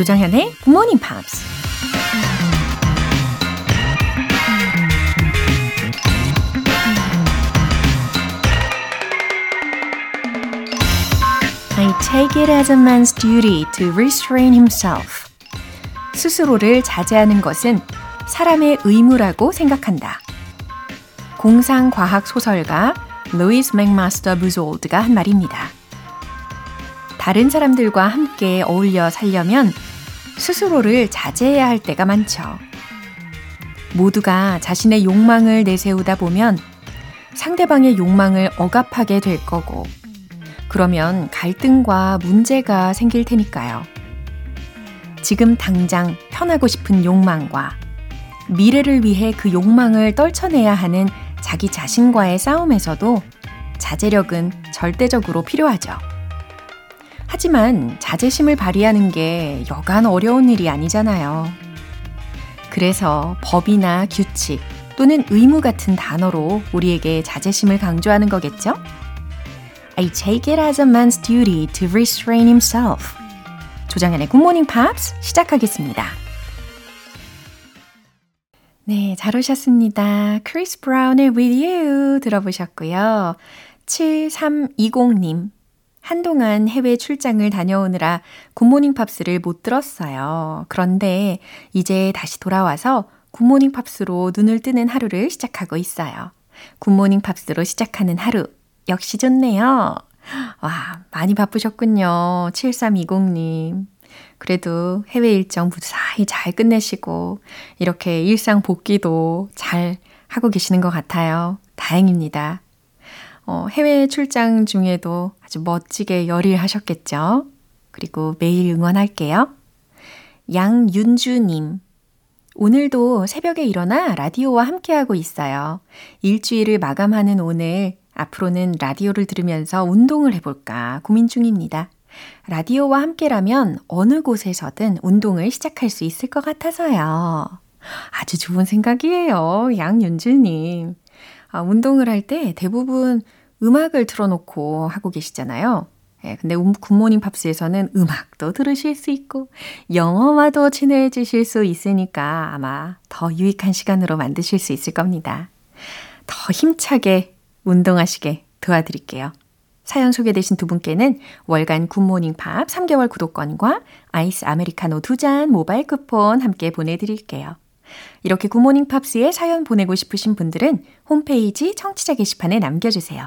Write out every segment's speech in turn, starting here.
조장현의 Good Morning Pops. I take it as a man's duty to restrain himself. 스스로를 자제하는 것은 사람의 의무라고 생각한다. 공상과학 소설가 루이스 맥마스터 부졸드가 한 말입니다. 다른 사람들과 함께 어울려 살려면 스스로를 자제해야 할 때가 많죠. 모두가 자신의 욕망을 내세우다 보면 상대방의 욕망을 억압하게 될 거고, 그러면 갈등과 문제가 생길 테니까요. 지금 당장 편하고 싶은 욕망과 미래를 위해 그 욕망을 떨쳐내야 하는 자기 자신과의 싸움에서도 자제력은 절대적으로 필요하죠. 하지만 자제심을 발휘하는 게 여간 어려운 일이 아니잖아요. 그래서 법이나 규칙 또는 의무 같은 단어로 우리에게 자제심을 강조하는 거겠죠? I take it as a man's duty to restrain himself. 조장현의 굿모닝 팝스 시작하겠습니다. 네, 잘 오셨습니다. 크리스 브라운의 With You 들어보셨고요. 7320님. 한동안 해외 출장을 다녀오느라 굿모닝 팝스를 못 들었어요. 그런데 이제 다시 돌아와서 굿모닝 팝스로 눈을 뜨는 하루를 시작하고 있어요. 굿모닝 팝스로 시작하는 하루 역시 좋네요. 와, 많이 바쁘셨군요. 7320님. 그래도 해외 일정 무사히 잘 끝내시고, 이렇게 일상 복귀도 잘 하고 계시는 것 같아요. 다행입니다. 어, 해외 출장 중에도 아주 멋지게 열일하셨겠죠? 그리고 매일 응원할게요. 양윤주님. 오늘도 새벽에 일어나 라디오와 함께하고 있어요. 일주일을 마감하는 오늘 앞으로는 라디오를 들으면서 운동을 해볼까 고민 중입니다. 라디오와 함께라면 어느 곳에서든 운동을 시작할 수 있을 것 같아서요. 아주 좋은 생각이에요. 양윤주님. 아, 운동을 할 때 대부분 음악을 틀어놓고 하고 계시잖아요. 예, 근데 굿모닝 팝스에서는 음악도 들으실 수 있고 영어와도 친해지실 수 있으니까 아마 더 유익한 시간으로 만드실 수 있을 겁니다. 더 힘차게 운동하시게 도와드릴게요. 사연 소개되신 두 분께는 월간 굿모닝 팝스 3개월 구독권과 아이스 아메리카노 두 잔 모바일 쿠폰 함께 보내드릴게요. 이렇게 굿모닝 팝스에 사연 보내고 싶으신 분들은 홈페이지 청취자 게시판에 남겨주세요.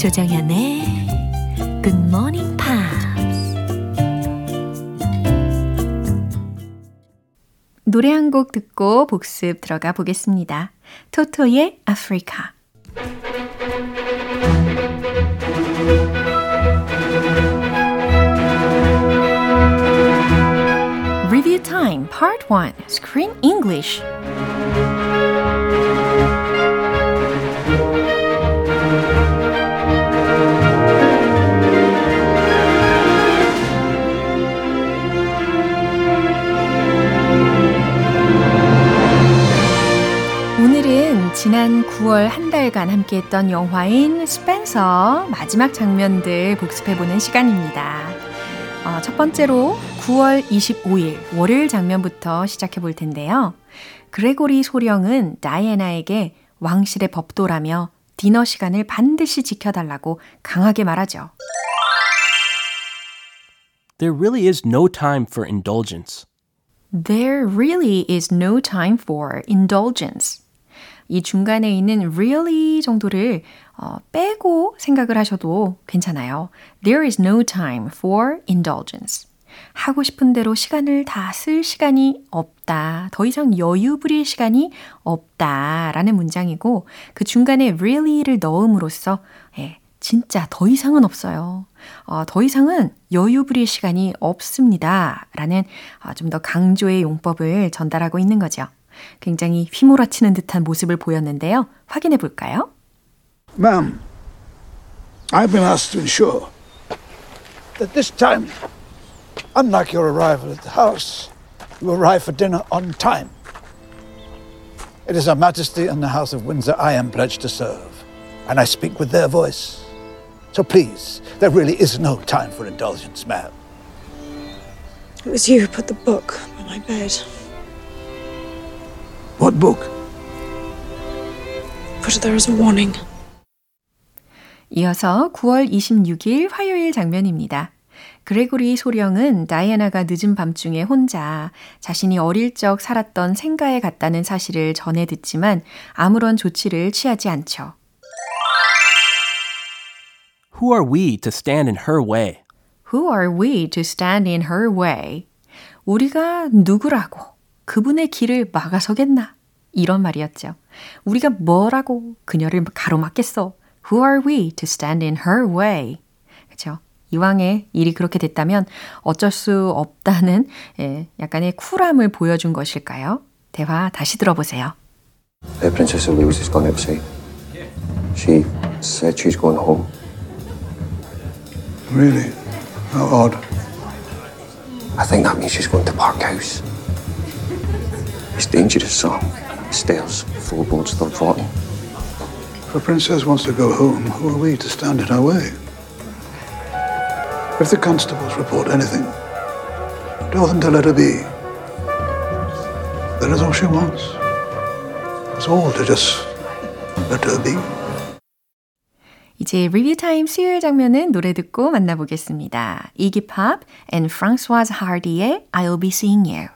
조정현의 굿모닝 팝스 노래 한 곡 듣고 복습 들어가 보겠습니다. 토토의 아프리카 Review Time Part 1 Screen English 지난 9월 한 달간 함께했던 영화인 스펜서 마지막 장면들 복습해보는 시간입니다. 어, 첫 번째로 9월 25일 월요일 장면부터 시작해 볼 텐데요. 그레고리 소령은 다이애나에게 왕실의 법도라며 디너 시간을 반드시 지켜달라고 강하게 말하죠. There really is no time for indulgence. There really is no time for indulgence. 이 중간에 있는 really 정도를 어, 빼고 생각을 하셔도 괜찮아요. There is no time for indulgence. 하고 싶은 대로 시간을 다 쓸 시간이 없다. 더 이상 여유 부릴 시간이 없다. 라는 문장이고, 그 중간에 really를 넣음으로써, 예, 진짜 더 이상은 없어요. 어, 더 이상은 여유 부릴 시간이 없습니다. 라는 어, 좀더 강조의 용법을 전달하고 있는 거죠. 굉장히 휘몰아치는 듯한 모습을 보였는데요. 확인해 볼까요? Ma'am, I've been asked to ensure that this time, unlike your arrival at the house, you arrive for dinner on time. It is Her Majesty and the House of Windsor I am pledged to serve, and I speak with their voice. So please, there really is no time for indulgence, ma'am. It was you who put the book by my bed. What book? Put it there as a warning. 이어서 9월 26일 화요일 장면입니다. 그레고리 소령은 다이애나가 늦은 밤중에 혼자 자신이 어릴 적 살았던 생가에 갔다는 사실을 전해 듣지만 아무런 조치를 취하지 않죠. Who are we to stand in her way? Who are we to stand in her way? 우리가 누구라고 그분의 길을 막아서겠나? 이런 말이었죠. 우리가 뭐라고 그녀를 가로막겠어? Who are we to stand in her way? 그렇죠. 이왕에 일이 그렇게 됐다면 어쩔 수 없다는 예, 약간의 쿨함을 보여준 것일까요? 대화 다시 들어보세요. Uh, Princess Louise has gone out of sight. She said she's going home. Really? How odd. I think that means she's going to Park House. It's dangerous, Sam. Stairs, floorboards, third rotten. If a princess wants to go home, who are we to stand in her way? If the constables report anything, tell them to let her be. That is all she wants. It's all to just let her be. 이제 리뷰 타임 수요일 장면은 노래 듣고 만나보겠습니다. 이기 팝 and Francoise Hardy의 I'll be seeing you.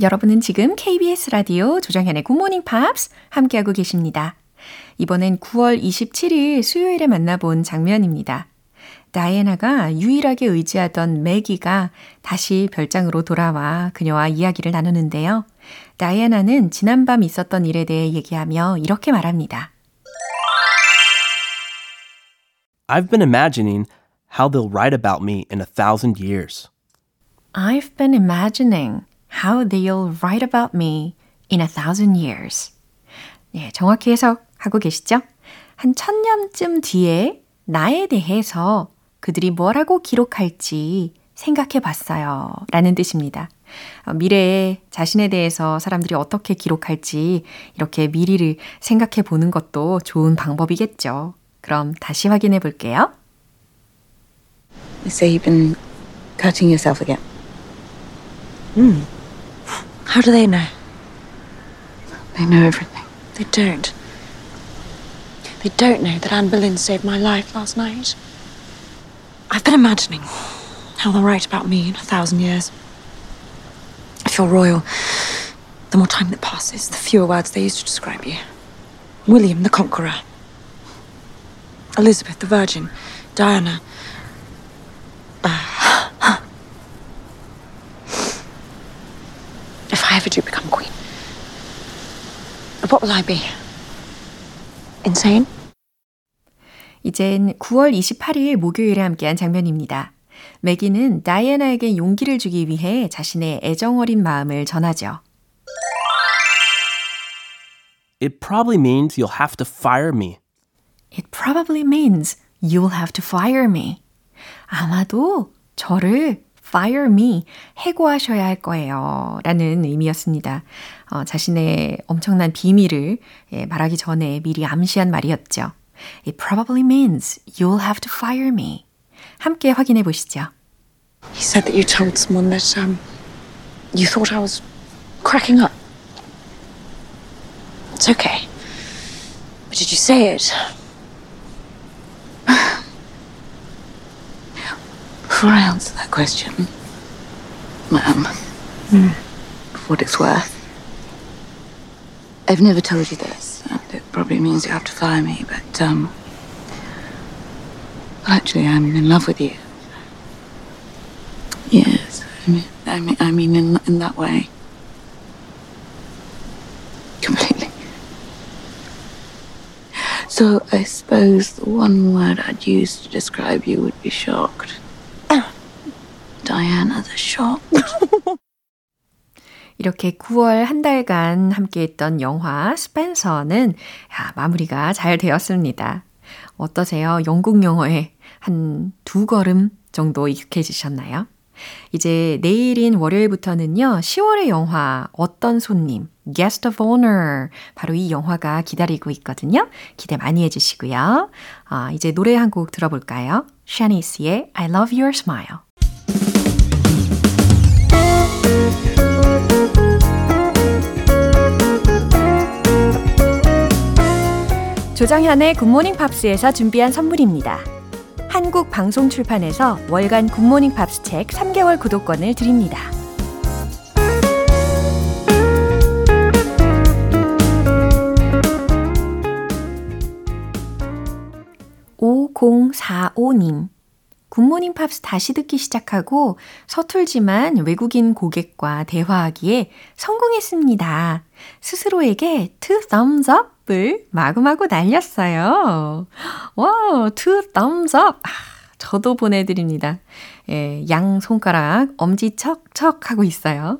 여러분은 지금 KBS 라디오 조정현의 굿모닝 팝스 함께하고 계십니다. 이번엔 9월 27일 수요일에 만나본 장면입니다. 다이애나가 유일하게 의지하던 매기가 다시 별장으로 돌아와 그녀와 이야기를 나누는데요. 다이애나는 지난밤 있었던 일에 대해 얘기하며 이렇게 말합니다. I've been imagining how they'll write about me in a thousand years. I've been imagining how they'll write about me in a thousand years. 네, 정확히 해석하고 계시죠? 한 천년쯤 뒤에 나에 대해서 그들이 뭐라고 기록할지 생각해 봤어요. 라는 뜻입니다. 미래에 자신에 대해서 사람들이 어떻게 기록할지 이렇게 미리를 생각해 보는 것도 좋은 방법이겠죠. 그럼 다시 확인해 볼게요. Say you've been cutting yourself again. How do they know? They know everything. They don't. They don't know that Anne Boleyn saved my life last night. I've been imagining how they'll write about me in a thousand years. If you're royal, the more time that passes, the fewer words they use to describe you. William the Conqueror. Elizabeth the Virgin. Diana. I ever do become queen, what will I be? Insane? 이젠 9월 28일 목요일에 함께한 장면입니다. 매기는 다이애나에게 용기를 주기 위해 자신의 애정 어린 마음을 전하죠. It probably means you'll have to fire me. It probably means you'll have to fire me. 아마도 저를 fire me, 해고하셔야 할 거예요. 라는 의미였습니다. 어, 자신의 엄청난 비밀을 예, 말하기 전에 미리 암시한 말이었죠. It probably means you'll have to fire me. 함께 확인해 보시죠. He said that you told someone that um, you thought I was cracking up. It's okay. But did you say it? Before I answer that question, ma'am, for what it's worth, I've never told you this, and it probably means you have to fire me, but, um, well, actually, I'm in love with you. Yes. I mean, I mean, I mean in, in that way. Completely. So I suppose the one word I'd use to describe you would be shocked. Diana the shocked. 이렇게 9월 한 달간 함께했던 영화 스펜서는 야, 마무리가 잘 되었습니다. 어떠세요? 영국 영어에 한 두 걸음 정도 익숙해지셨나요? 이제 내일인 월요일부터는요, 10월의 영화, 어떤 손님, Guest of Honor. 바로 이 영화가 기다리고 있거든요. 기대 많이 해주시고요. 아, 이제 노래 한 곡 들어볼까요? 샤니스의 I Love Your Smile. 조정현의 굿모닝 팝스에서 준비한 선물입니다. 한국 방송 출판에서 월간 굿모닝 팝스 책 3개월 구독권을 드립니다. (5045님) 굿모닝 팝스 다시 듣기 시작하고 서툴지만 외국인 고객과 대화하기에 성공했습니다. 스스로에게 two thumbs up 을 마구마구 날렸어요. 와우, two thumbs up. 아, 저도 보내드립니다. 예, 양 손가락 엄지 척척 하고 있어요.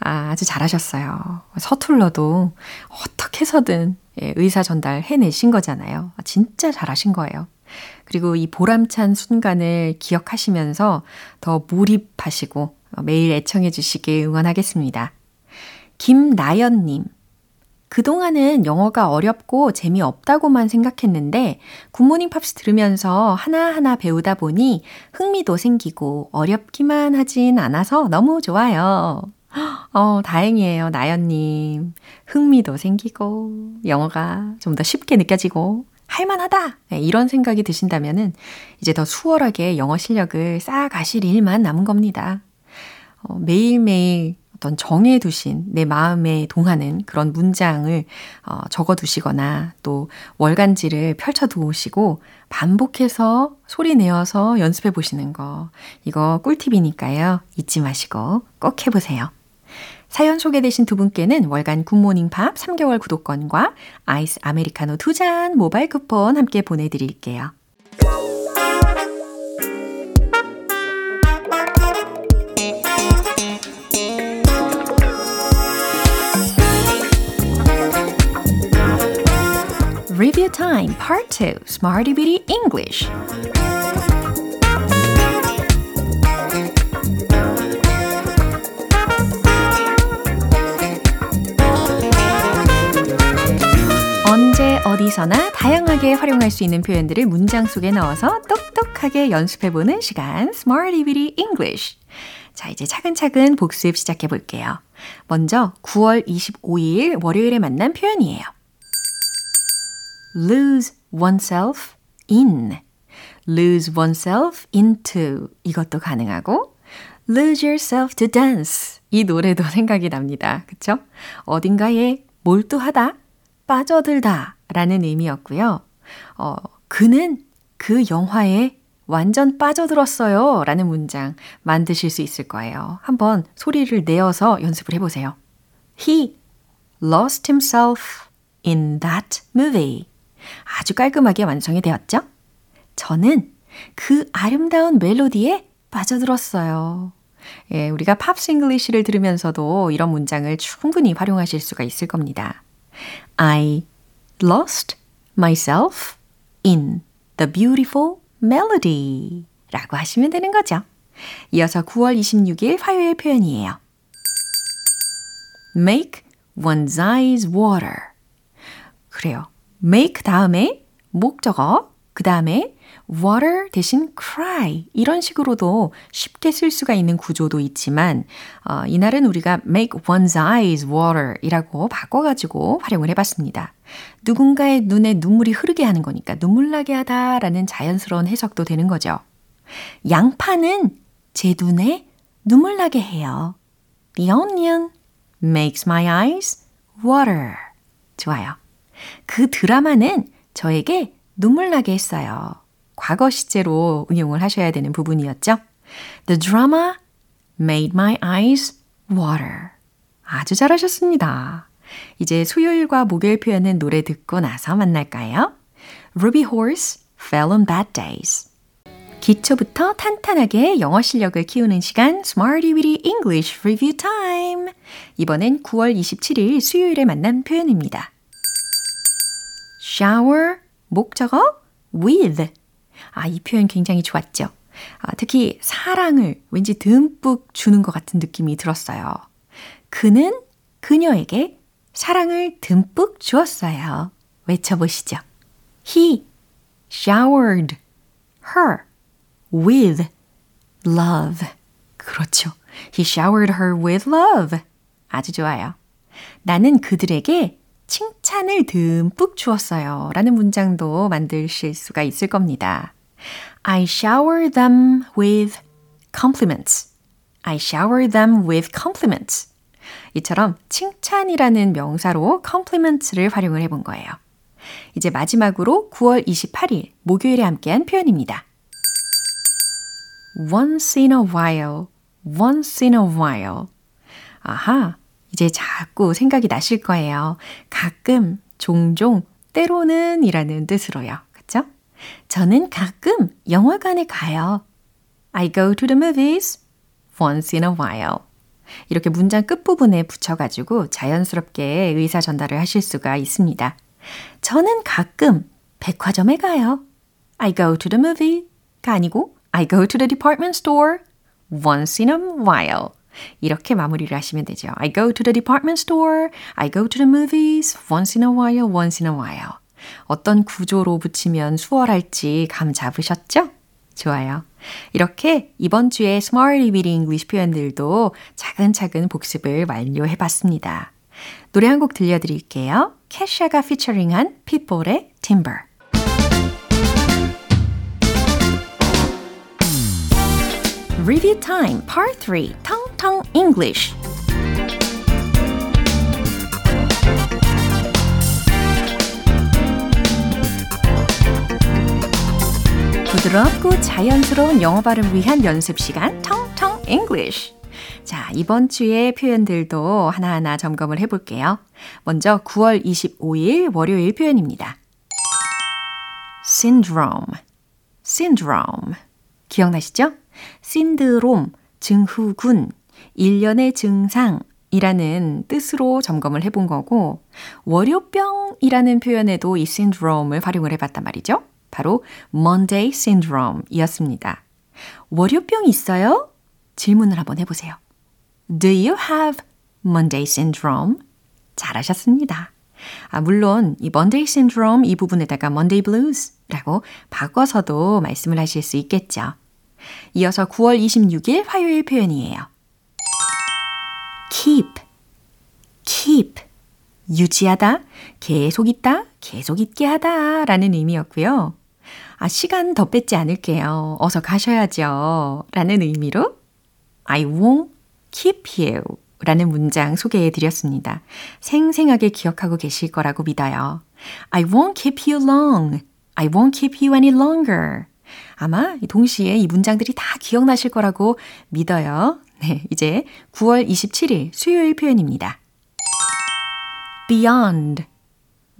아, 아주 잘하셨어요. 서툴러도 어떻게 해서든 예, 의사 전달 해내신 거잖아요. 진짜 잘하신 거예요. 그리고 이 보람찬 순간을 기억하시면서 더 몰입하시고 매일 애청해 주시길 응원하겠습니다. 김나연님. 그동안은 영어가 어렵고 재미없다고만 생각했는데 굿모닝 팝스 들으면서 하나하나 배우다 보니 흥미도 생기고 어렵기만 하진 않아서 너무 좋아요. 어, 다행이에요, 나연님. 흥미도 생기고, 영어가 좀 더 쉽게 느껴지고, 할만하다! 네, 이런 생각이 드신다면은 이제 더 수월하게 영어 실력을 쌓아가실 일만 남은 겁니다. 어, 매일매일 어떤 정해 두신 내 마음에 동하는 그런 문장을 어, 적어 두시거나 또 월간지를 펼쳐 두시고 반복해서 소리 내어서 연습해 보시는 거. 이거 꿀팁이니까요. 잊지 마시고 꼭 해보세요. 사연 소개되신 두 분께는 월간 굿모닝 팝 3개월 구독권과 아이스 아메리카노 두 잔 모바일 쿠폰 함께 보내드릴게요. Review Time Part 2 Smarty Bitty English 언제 어디서나 다양하게 활용할 수 있는 표현들을 문장 속에 넣어서 똑똑하게 연습해보는 시간 Smarty Bitty English 자, 이제 차근차근 복습 시작해 볼게요. 먼저 9월 25일 월요일에 만난 표현이에요. Lose oneself in, lose oneself into 이것도 가능하고 lose yourself to dance 이 노래도 생각이 납니다. 그쵸? 어딘가에 몰두하다, 빠져들다 라는 의미였고요. 어, 그는 그 영화에 완전 빠져들었어요 라는 문장 만드실 수 있을 거예요. 한번 소리를 내어서 연습을 해보세요. He lost himself in that movie. 아주 깔끔하게 완성이 되었죠? 저는 그 아름다운 멜로디에 빠져들었어요. 예, 우리가 Pops English를 들으면서도 이런 문장을 충분히 활용하실 수가 있을 겁니다. I lost myself in the beautiful melody 라고 하시면 되는 거죠. 이어서 9월 26일 화요일 표현이에요. make one's eyes water. 그래요. Make 다음에 목적어, 그 다음에 water 대신 cry 이런 식으로도 쉽게 쓸 수가 있는 구조도 있지만 어, 이날은 우리가 make one's eyes water 이라고 바꿔가지고 활용을 해봤습니다. 누군가의 눈에 눈물이 흐르게 하는 거니까 눈물 나게 하다라는 자연스러운 해석도 되는 거죠. 양파는 제 눈에 눈물 나게 해요. The onion makes my eyes water. 좋아요. 그 드라마는 저에게 눈물 나게 했어요. 과거 시제로 응용을 하셔야 되는 부분이었죠. The drama made my eyes water. 아주 잘하셨습니다. 이제 수요일과 목요일 표현은 노래 듣고 나서 만날까요? Ruby Horse, Fell on Bad Days. 기초부터 탄탄하게 영어 실력을 키우는 시간 Smarty Weedy English Review Time. 이번엔 9월 27일 수요일에 만난 표현입니다. Shower 목적어 with. 아, 이 표현 굉장히 좋았죠. 아, 특히 사랑을 왠지 듬뿍 주는 것 같은 느낌이 들었어요. 그는 그녀에게 사랑을 듬뿍 주었어요. 외쳐보시죠. He showered her with love. 그렇죠. He showered her with love. 아주 좋아요. 나는 그들에게 칭찬을 듬뿍 주었어요. 라는 문장도 만드실 수가 있을 겁니다. I shower them with compliments. I shower them with compliments. 이처럼 칭찬이라는 명사로 compliments를 활용을 해본 거예요. 이제 마지막으로 9월 28일 목요일에 함께한 표현입니다. once in a while, once in a while. 아하, 이제 자꾸 생각이 나실 거예요. 가끔, 종종, 때로는 이라는 뜻으로요. 그쵸? 저는 가끔 영화관에 가요. I go to the movies once in a while. 이렇게 문장 끝부분에 붙여가지고 자연스럽게 의사 전달을 하실 수가 있습니다. 저는 가끔 백화점에 가요. I go to the movie가 아니고 I go to the department store once in a while. 이렇게 마무리를 하시면 되죠. I go to the department store. I go to the movies once in a while, once in a while. 어떤 구조로 붙이면 수월할지 감 잡으셨죠? 좋아요. 이렇게 이번 주에 Smarty Weedy English 표현들도 차근차근 복습을 완료해 봤습니다. 노래 한 곡 들려드릴게요. 캐샤가 피처링한 핏볼의 Timber. Review Time Part 3 텅 텅 English 부드럽고 자연스러운 영어 발음 위한 연습 시간 텅텅 English 자, 이번 주의 표현들도 하나하나 점검을 해 볼게요. 먼저 9월 25일 월요일 표현입니다. syndrome, syndrome. 기억나시죠? 신드롬, 증후군, 일련의 증상이라는 뜻으로 점검을 해본 거고, 월요병이라는 표현에도 이 syndrome을 활용을 해봤단 말이죠. 바로 Monday syndrome 이었습니다. 월요병 있어요? 질문을 한번 해보세요. Do you have Monday syndrome? 잘하셨습니다. 아, 물론 이 Monday syndrome 이 부분에다가 Monday blues라고 바꿔서도 말씀을 하실 수 있겠죠. 이어서 9월 26일 화요일 표현이에요. Keep, keep. 유지하다, 계속 있다, 계속 있게 하다 라는 의미였고요. 아, 시간 더 뺏지 않을게요. 어서 가셔야죠. 라는 의미로 I won't keep you 라는 문장 소개해 드렸습니다. 생생하게 기억하고 계실 거라고 믿어요. I won't keep you long. I won't keep you any longer. 아마 동시에 이 문장들이 다 기억나실 거라고 믿어요. 네, 이제 9월 27일 수요일 표현입니다. beyond,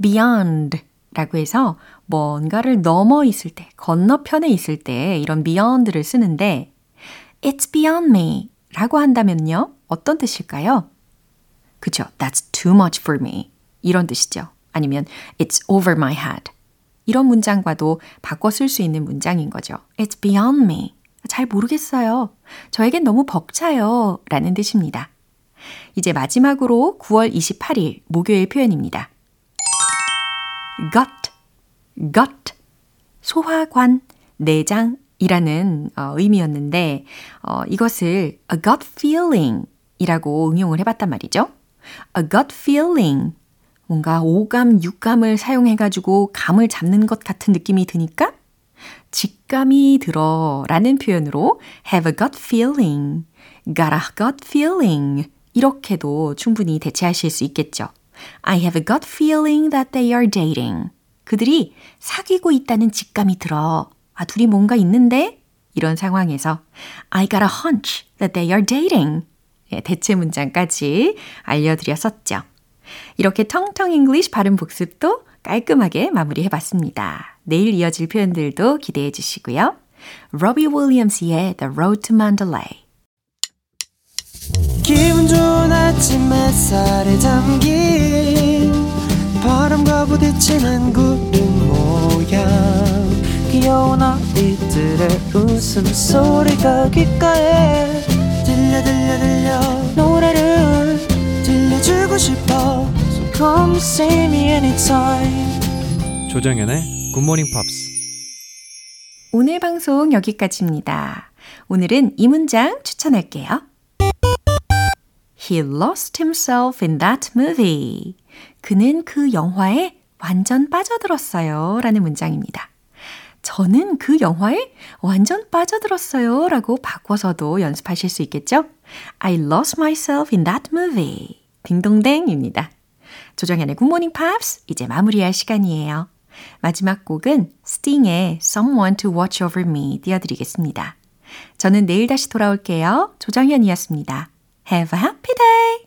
beyond 라고 해서 뭔가를 넘어 있을 때, 건너편에 있을 때 이런 beyond를 쓰는데 it's beyond me 라고 한다면요. 어떤 뜻일까요? 그쵸. That's too much for me. 이런 뜻이죠. 아니면 it's over my head. 이런 문장과도 바꿔 쓸 수 있는 문장인 거죠. It's beyond me. 잘 모르겠어요. 저에겐 너무 벅차요. 라는 뜻입니다. 이제 마지막으로 9월 28일 목요일 표현입니다. gut, gut, 소화관, 내장이라는 어, 의미였는데 어, 이것을 a gut feeling 이라고 응용을 해봤단 말이죠. a gut feeling 뭔가 오감, 육감을 사용해가지고 감을 잡는 것 같은 느낌이 드니까 직감이 들어 라는 표현으로 have a gut feeling, got a gut feeling 이렇게도 충분히 대체하실 수 있겠죠. I have a gut feeling that they are dating. 그들이 사귀고 있다는 직감이 들어. 아, 둘이 뭔가 있는데? 이런 상황에서 I got a hunch that they are dating. 예, 대체 문장까지 알려드렸었죠. 이렇게 텅텅 English 발음 복습도 깔끔하게 마무리해 봤습니다. 내일 이어질 표현들도 기대해 주시고요. 로비 윌리엄스의 The Road to Mandalay. 기분 좋은 아침 햇살에 담긴 바람과 부딪히는 구름 모양 귀여운 아이들의 웃음소리가 귓가에 들려 들려 들려 노래를 들려주고 싶어 So come see me anytime 조정연의 굿모닝 팝스 오늘 방송 여기까지입니다. 오늘은 이 문장 추천할게요. He lost himself in that movie. 그는 그 영화에 완전 빠져들었어요. 라는 문장입니다. 저는 그 영화에 완전 빠져들었어요. 라고 바꿔서도 연습하실 수 있겠죠? I lost myself in that movie. 딩동댕입니다. 조정현의 굿모닝 팝스 이제 마무리할 시간이에요. 마지막 곡은 스팅의 Someone to Watch Over Me 띄워드리겠습니다. 저는 내일 다시 돌아올게요. 조정현이었습니다. Have a happy day!